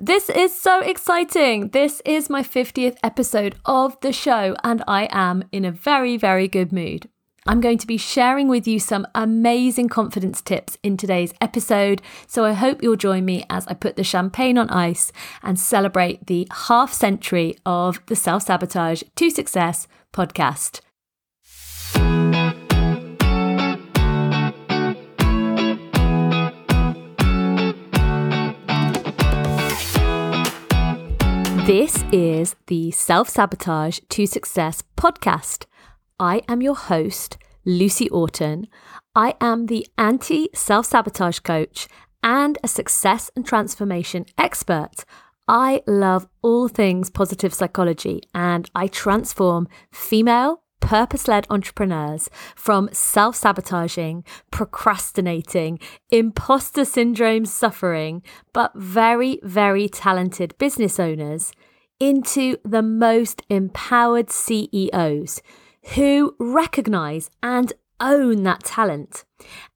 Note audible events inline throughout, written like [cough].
This is so exciting. This is my 50th episode of the show, and I am in a very, very good mood. I'm going to be sharing with you some amazing confidence tips in today's episode, so I hope you'll join me as I put the champagne on ice and celebrate the half century of the Self Sabotage to Success podcast. This is the Self Sabotage to Success podcast. I am your host, Lucy Orton. I am the anti self sabotage coach and a success and transformation expert. I love all things positive psychology and I transform female purpose led entrepreneurs from self sabotaging, procrastinating, imposter syndrome suffering, but very, very talented business owners into the most empowered CEOs who recognize and own that talent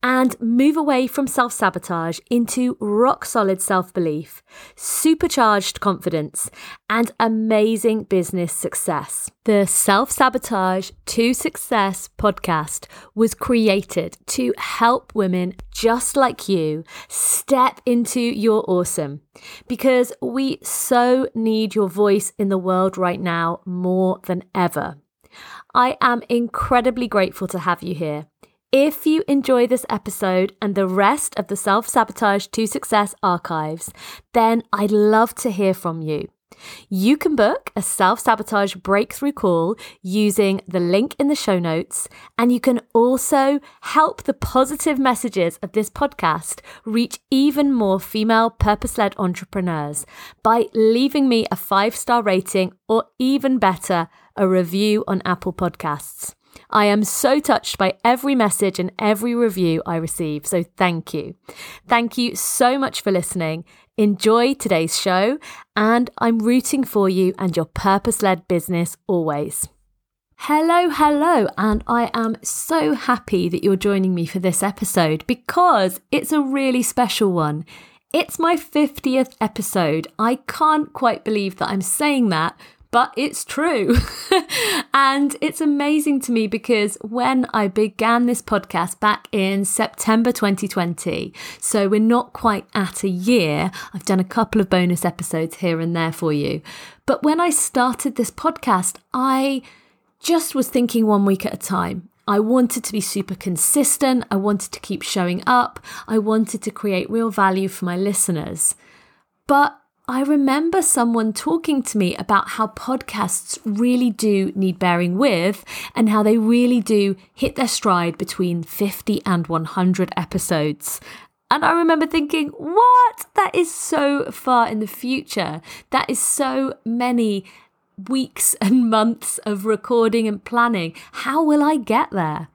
and move away from self sabotage into rock solid self belief, supercharged confidence, and amazing business success. The Self Sabotage to Success podcast was created to help women just like you step into your awesome because we so need your voice in the world right now more than ever. I am incredibly grateful to have you here. If you enjoy this episode and the rest of the Self Sabotage to Success archives, then I'd love to hear from you. You can book a self sabotage breakthrough call using the link in the show notes, and you can also help the positive messages of this podcast reach even more female purpose led entrepreneurs by leaving me a five star rating or even better, a review on Apple Podcasts. I am so touched by every message and every review I receive, so thank you. Thank you so much for listening. Enjoy today's show, and I'm rooting for you and your purpose led business always. Hello, hello, and I am so happy that you're joining me for this episode because it's a really special one. It's my 50th episode. I can't quite believe that I'm saying that, but it's true. [laughs] and it's amazing to me because when I began this podcast back in September 2020, so we're not quite at a year, I've done a couple of bonus episodes here and there for you. But when I started this podcast, I just was thinking one week at a time. I wanted to be super consistent. I wanted to keep showing up. I wanted to create real value for my listeners. But I remember someone talking to me about how podcasts really do need bearing with and how they really do hit their stride between 50 and 100 episodes. And I remember thinking, what? That is so far in the future. That is so many weeks and months of recording and planning. How will I get there?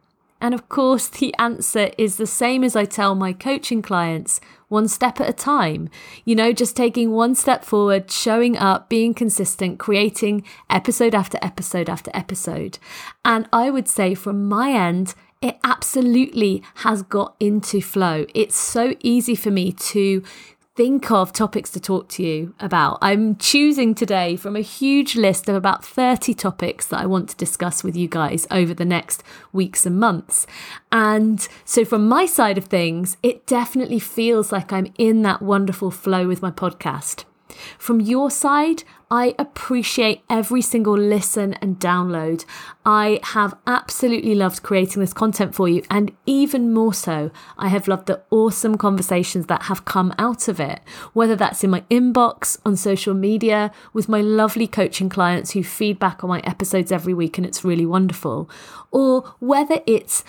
And of course, the answer is the same as I tell my coaching clients one step at a time. You know, just taking one step forward, showing up, being consistent, creating episode after episode after episode. And I would say from my end, it absolutely has got into flow. It's so easy for me to think of topics to talk to you about. I'm choosing today from a huge list of about 30 topics that I want to discuss with you guys over the next weeks and months. And so, from my side of things, it definitely feels like I'm in that wonderful flow with my podcast. From your side, I appreciate every single listen and download. I have absolutely loved creating this content for you, and even more so, I have loved the awesome conversations that have come out of it, whether that's in my inbox, on social media, with my lovely coaching clients who feedback on my episodes every week, and it's really wonderful, or whether it's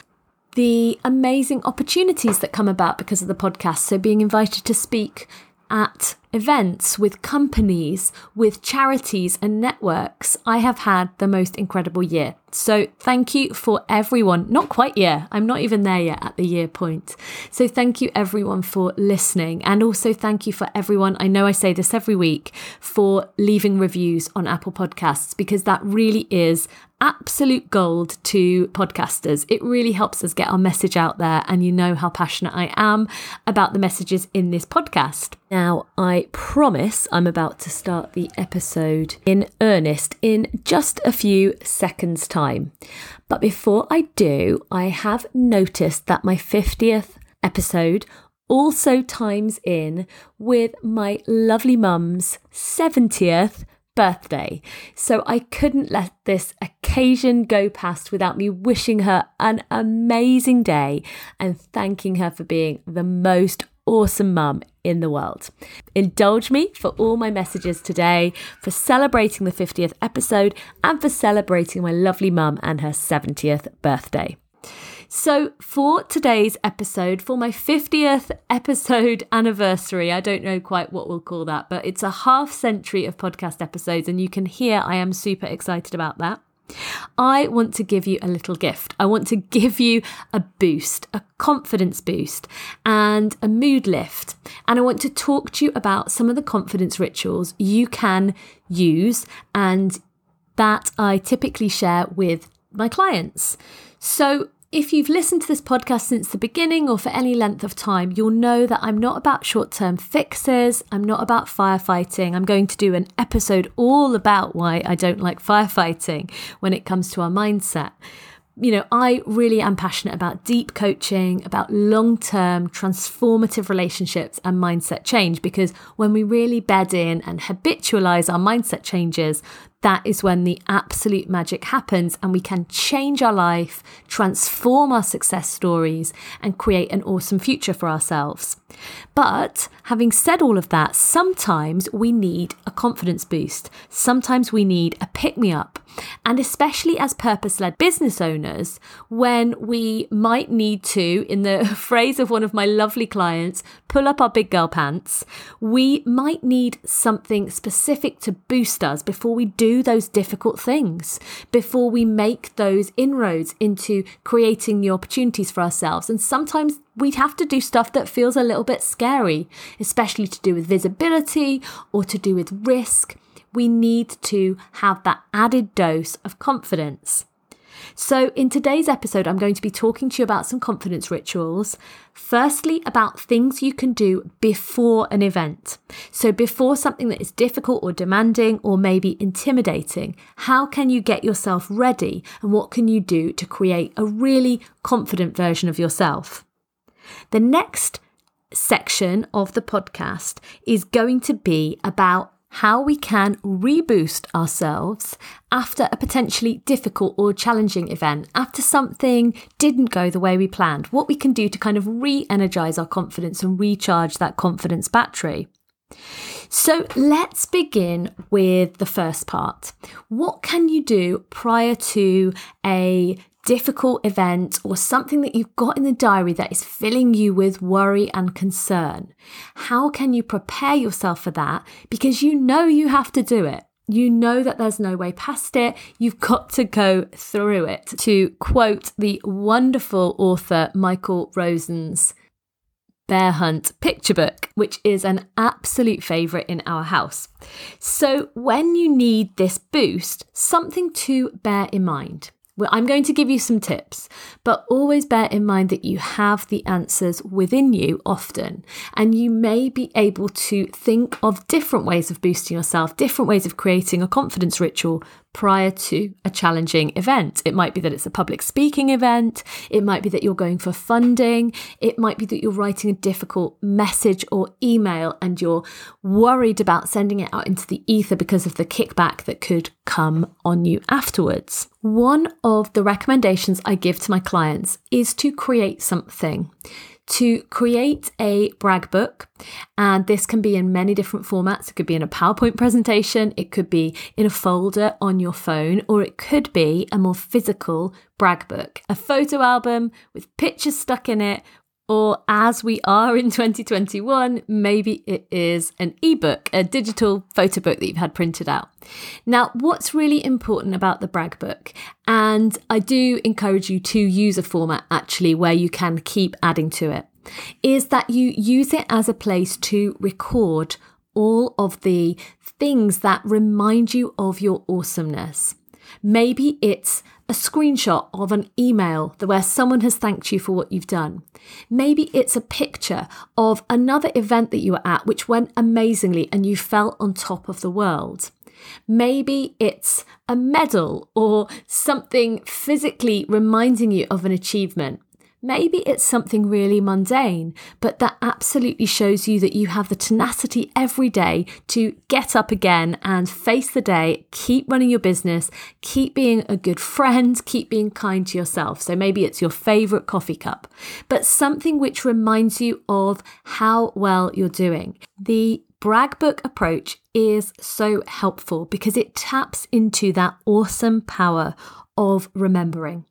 the amazing opportunities that come about because of the podcast. So, being invited to speak at events with companies, with charities and networks, I have had the most incredible year. So thank you for everyone. Not quite yet. I'm not even there yet at the year point. So thank you everyone for listening. And also thank you for everyone. I know I say this every week for leaving reviews on Apple Podcasts because that really is absolute gold to podcasters. It really helps us get our message out there, and you know how passionate I am about the messages in this podcast. Now, I promise I'm about to start the episode in earnest in just a few seconds' time. But before I do, I have noticed that my 50th episode also times in with my lovely mum's 70th birthday. So I couldn't let this occasion go past without me wishing her an amazing day and thanking her for being the most awesome mum in the world. Indulge me for all my messages today, for celebrating the 50th episode, and for celebrating my lovely mum and her 70th birthday. So, for today's episode, for my 50th episode [laughs] anniversary, I don't know quite what we'll call that, but it's a half century of podcast episodes, and you can hear I am super excited about that. I want to give you a little gift. I want to give you a boost, a confidence boost, and a mood lift. And I want to talk to you about some of the confidence rituals you can use and that I typically share with my clients. So, if you've listened to this podcast since the beginning or for any length of time, you'll know that I'm not about short term fixes. I'm not about firefighting. I'm going to do an episode all about why I don't like firefighting when it comes to our mindset. You know, I really am passionate about deep coaching, about long term transformative relationships and mindset change because when we really bed in and habitualize our mindset changes, that is when the absolute magic happens and we can change our life, transform our success stories, and create an awesome future for ourselves. But having said all of that, sometimes we need a confidence boost. Sometimes we need a pick me up. And especially as purpose led business owners, when we might need to, in the [laughs] phrase of one of my lovely clients, pull up our big girl pants, we might need something specific to boost us before we do those difficult things, before we make those inroads into creating new opportunities for ourselves. And sometimes we'd have to do stuff that feels a little bit scary, especially to do with visibility or to do with risk. We need to have that added dose of confidence. So, in today's episode, I'm going to be talking to you about some confidence rituals. Firstly, about things you can do before an event. So, before something that is difficult or demanding or maybe intimidating, how can you get yourself ready and what can you do to create a really confident version of yourself? The next section of the podcast is going to be about how we can reboost ourselves after a potentially difficult or challenging event, after something didn't go the way we planned, what we can do to kind of re energize our confidence and recharge that confidence battery. So let's begin with the first part. What can you do prior to a difficult event or something that you've got in the diary that is filling you with worry and concern. How can you prepare yourself for that? Because you know you have to do it. You know that there's no way past it. You've got to go through it. To quote the wonderful author Michael Rosen's Bear Hunt picture book, which is an absolute favourite in our house. So, when you need this boost, something to bear in mind I'm going to give you some tips, but always bear in mind that you have the answers within you often, and you may be able to think of different ways of boosting yourself, different ways of creating a confidence ritual prior to a challenging event. It might be that it's a public speaking event, it might be that you're going for funding, it might be that you're writing a difficult message or email and you're worried about sending it out into the ether because of the kickback that could come on you afterwards. One of the recommendations I give to my clients is to create something to create a brag book. And this can be in many different formats. It could be in a PowerPoint presentation, it could be in a folder on your phone, or it could be a more physical brag book, a photo album with pictures stuck in it Or as we are in [laughs] 2021, maybe it is an ebook, a digital photo book that you've had printed out. Now, what's really important about the brag book, and I do encourage you to use a format actually where you can keep adding to it, is that you use it as a place to record all of the things that remind you of your awesomeness. Maybe it's a screenshot of an email where someone has thanked you for what you've done. Maybe it's a picture of another event that you were at which went amazingly and you felt on top of the world. Maybe it's a medal or something physically reminding you of an achievement. Maybe it's something really mundane, but that absolutely shows you that you have the tenacity every day to get up again and face the day, keep running your business, keep being a good friend, keep being kind to yourself. So maybe it's your favorite coffee cup, but something which reminds you of how well you're doing. The brag book approach is so helpful because it taps into that awesome power of remembering.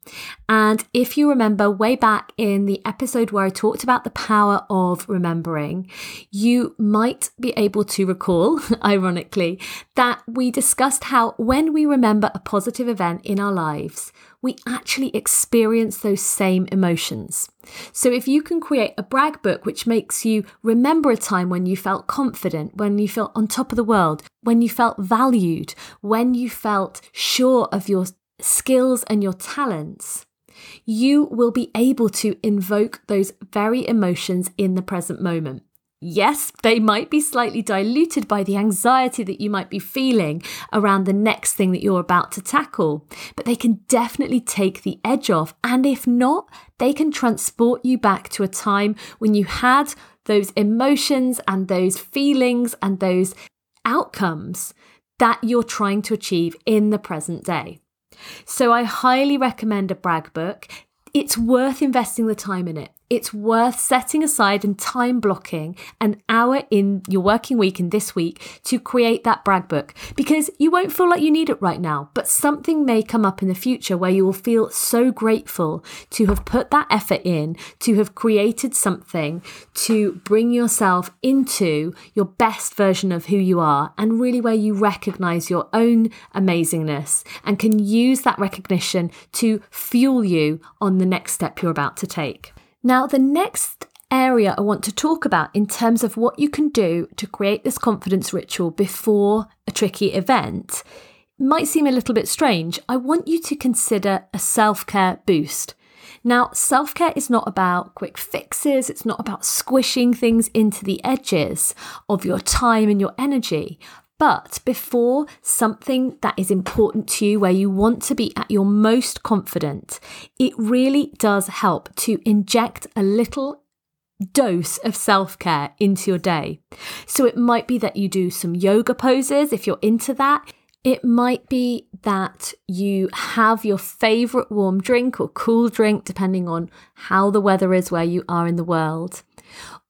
And if you remember way back in the episode where I talked about the power of remembering, you might be able to recall, [laughs] ironically, that we discussed how when we remember a positive event in our lives, we actually experience those same emotions. So if you can create a brag book which makes you remember a time when you felt confident, when you felt on top of the world, when you felt valued, when you felt sure of your skills and your talents, you will be able to invoke those very emotions in the present moment. Yes, they might be slightly diluted by the anxiety that you might be feeling around the next thing that you're about to tackle, but they can definitely take the edge off. And if not, they can transport you back to a time when you had those emotions and those feelings and those outcomes that you're trying to achieve in the present day. So I highly recommend a brag book. It's worth investing the time in it it's worth setting aside and time blocking an hour in your working week and this week to create that brag book because you won't feel like you need it right now, but something may come up in the future where you will feel so grateful to have put that effort in, to have created something to bring yourself into your best version of who you are and really where you recognize your own amazingness and can use that recognition to fuel you on the next step you're about to take. Now, the next area I want to talk about in terms of what you can do to create this confidence ritual before a tricky event might seem a little bit strange. I want you to consider a self care boost. Now, self care is not about quick fixes, it's not about squishing things into the edges of your time and your energy. But before something that is important to you, where you want to be at your most confident, it really does help to inject a little dose of self care into your day. So it might be that you do some yoga poses if you're into that. It might be that you have your favorite warm drink or cool drink, depending on how the weather is where you are in the world.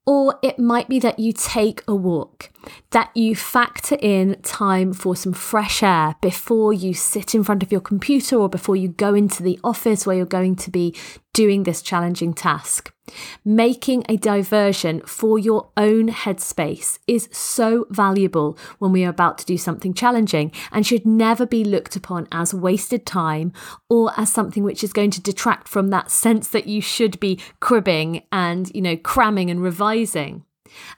Or it might be that you take a walk, that you factor in time for some fresh air before you sit in front of your computer or before you go into the office where you're going to be doing this challenging task. Making a diversion for your own headspace is so valuable when we are about to do something challenging and should never be looked upon as wasted time or as something which is going to detract from that sense that you should be cribbing and, you know, cramming and revising.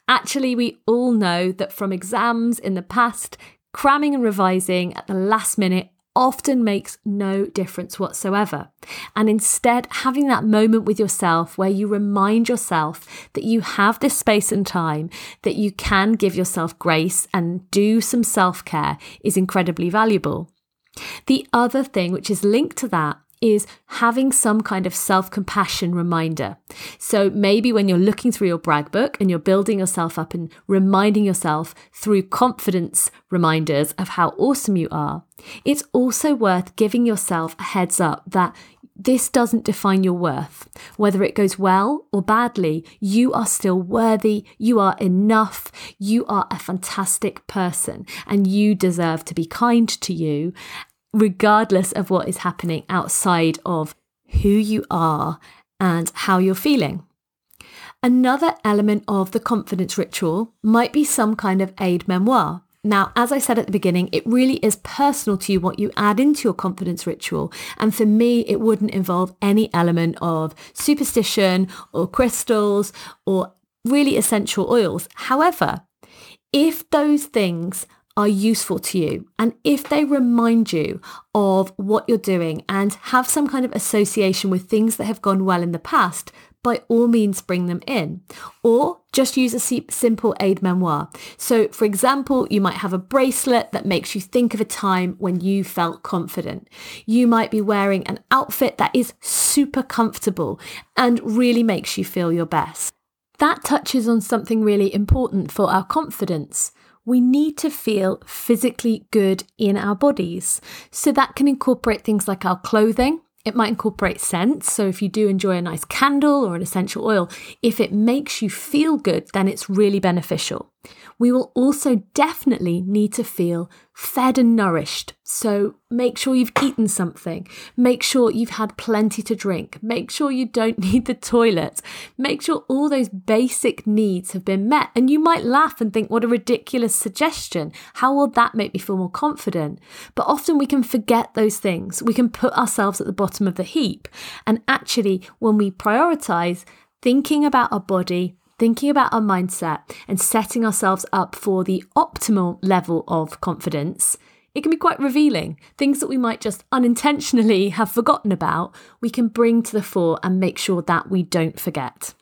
Actually, we all know that from exams in the past, cramming and revising at the last minute often makes no difference whatsoever. And instead, having that moment with yourself where you remind yourself that you have this space and time, that you can give yourself grace and do some self care is incredibly valuable. The other thing, which is linked to that, is having some kind of self compassion reminder. So maybe when you're looking through your brag book and you're building yourself up and reminding yourself through confidence reminders of how awesome you are, it's also worth giving yourself a heads up that this doesn't define your worth. Whether it goes well or badly, you are still worthy, you are enough, you are a fantastic person, and you deserve to be kind to you regardless of what is happening outside of who you are and how you're feeling. Another element of the confidence ritual might be some kind of aide memoire. Now, as I said at the beginning, it really is personal to you what you add into your confidence ritual. And for me, it wouldn't involve any element of superstition or crystals or really essential oils. However, if those things are useful to you and if they remind you of what you're doing and have some kind of association with things that have gone well in the past, by all means bring them in. Or just use a simple aide memoire. So, for example, you might have a bracelet that makes you think of a time when you felt confident. You might be wearing an outfit that is super comfortable and really makes you feel your best. That touches on something really important for our confidence we need to feel physically good in our bodies. So that can incorporate things like our clothing, it might incorporate scents. So if you do enjoy a nice candle or an essential oil, if it makes you feel good, then it's really beneficial. We will also definitely need to feel fed and nourished. So make sure you've eaten something. Make sure you've had plenty to drink. Make sure you don't [laughs] need the toilet. Make sure all those basic needs have been met. And you might laugh and think, what a ridiculous suggestion. How will that make me feel more confident? But often we can forget those things. We can put ourselves at the bottom of the heap. And actually, when we prioritize thinking about our body, thinking about our mindset and setting ourselves up for the optimal level of confidence, it can be quite revealing. Things that we might just unintentionally have forgotten about, we can bring to the fore and make sure that we don't forget.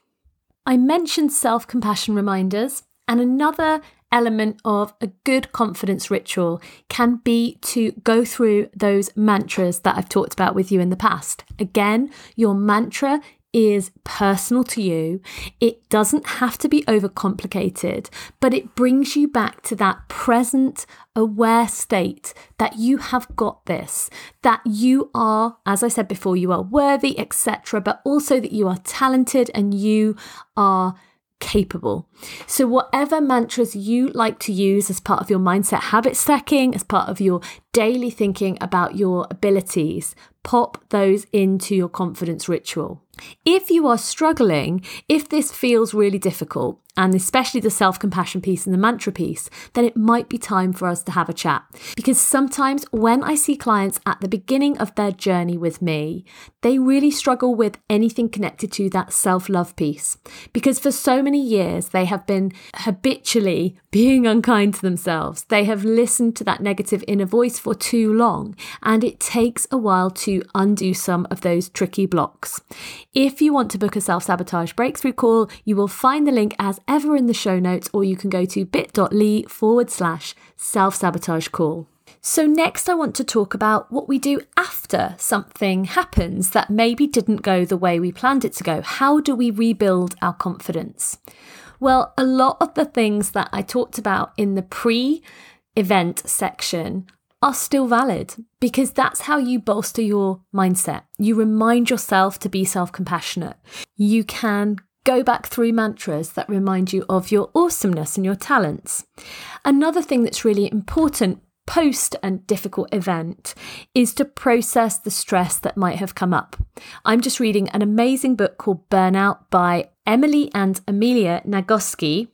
I mentioned self compassion reminders, and another element of a good confidence ritual can be to go through those mantras that I've talked about with you in the past. Again, your mantra is personal to you. It doesn't have to be overcomplicated, but it brings you back to that present, aware state that you have got this, that you are, as I said before, you are worthy, etc., but also that you are talented and you are capable. So, whatever mantras you like to use as part of your mindset habit stacking, as part of your daily thinking about your abilities, pop those into your confidence ritual. If you are struggling, if this feels really difficult, and especially the self compassion piece and the mantra piece, then it might be time for us to have a chat. Because sometimes when I see clients at the beginning of their journey with me, they really struggle with anything connected to that self love piece. Because for so many years, they have been habitually being unkind to themselves. They have listened to that negative inner voice for too long, and it takes a while to undo some of those tricky blocks. If you want to book a self sabotage breakthrough call, you will find the link as ever in the show notes, or you can go to bit.ly forward slash self sabotage call. So, next, I want to talk about what we do after something happens that maybe didn't go the way we planned it to go. How do we rebuild our confidence? Well, a lot of the things that I talked about in the pre event section are still valid because that's how you bolster your mindset. You remind yourself to be self compassionate. You can go back through mantras that remind you of your awesomeness and your talents. Another thing that's really important post a difficult event is to process the stress that might have come up. I'm just reading an amazing book called Burnout by Emily and Amelia Nagoski.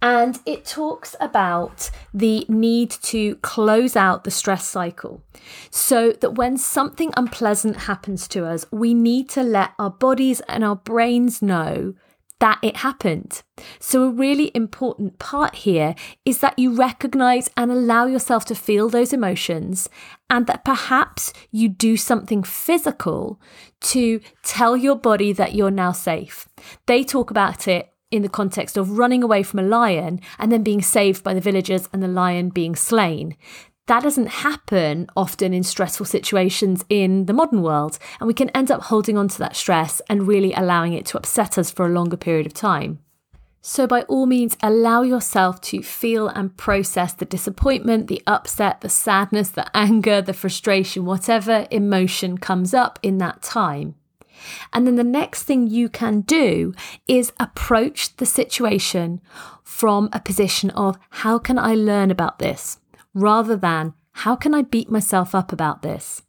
And it talks about the need to close out the stress cycle so that when something unpleasant happens to us, we need to let our bodies and our brains know that it happened. So, a really important part here is that you recognize and allow yourself to feel those emotions, and that perhaps you do something physical to tell your body that you're now safe. They talk about it in the context of running away from a lion and then being saved by the villagers and the lion being slain. That doesn't happen often in stressful situations in the modern world, and we can end up holding on to that stress and really allowing it to upset us for a longer period of time. So, by all means, allow yourself to feel and process the disappointment, the upset, the sadness, the anger, the frustration, whatever emotion comes up in that time. And then the next thing you can do is approach the situation from a position of how can I learn about this rather than how can I beat myself up about this?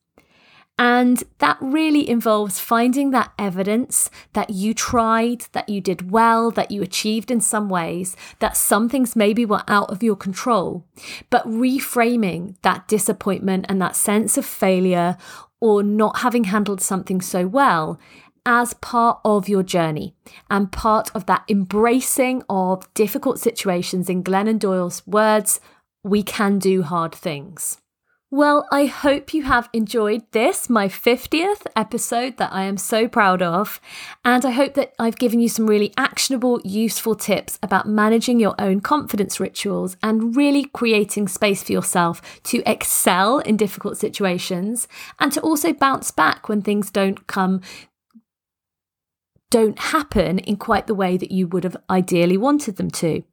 And that really involves finding that evidence that you tried, that you did well, that you achieved in some ways, that some things maybe were out of your control, but reframing that disappointment and that sense of failure or not having handled something so well as part of your journey and part of that embracing of difficult situations. In Glennon Doyle's words, we can do hard things. Well, I hope you have enjoyed this, my 50th episode that I am so proud of. And I hope that I've given you some really actionable, useful tips about managing your own confidence rituals and really creating space for yourself to excel in difficult situations and to also bounce back when things don't come don't happen in quite the way that you would have ideally wanted them to.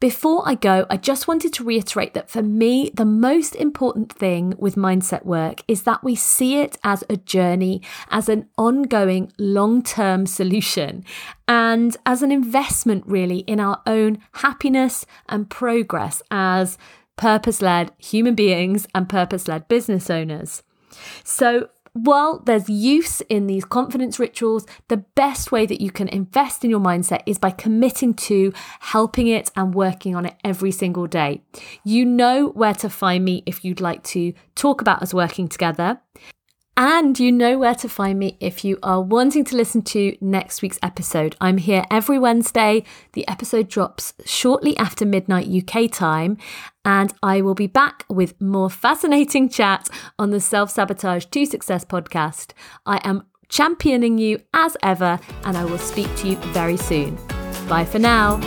Before I go, I just wanted to reiterate that for me, the most important thing with mindset work is that we see it as a journey, as an ongoing long term solution, and as an investment really in our own happiness and progress as purpose led human beings and purpose led business owners. So, while there's use in these confidence rituals, the best way that you can invest in your mindset is by committing to helping it and working on it every single day. You know where to find me if you'd like to talk about us working together. And you know where to find me if you are wanting to listen to next week's episode. I'm here every Wednesday. The episode drops shortly after midnight UK time, and I will be back with more fascinating chat on the Self Sabotage to Success podcast. I am championing you as ever, and I will speak to you very soon. Bye for now.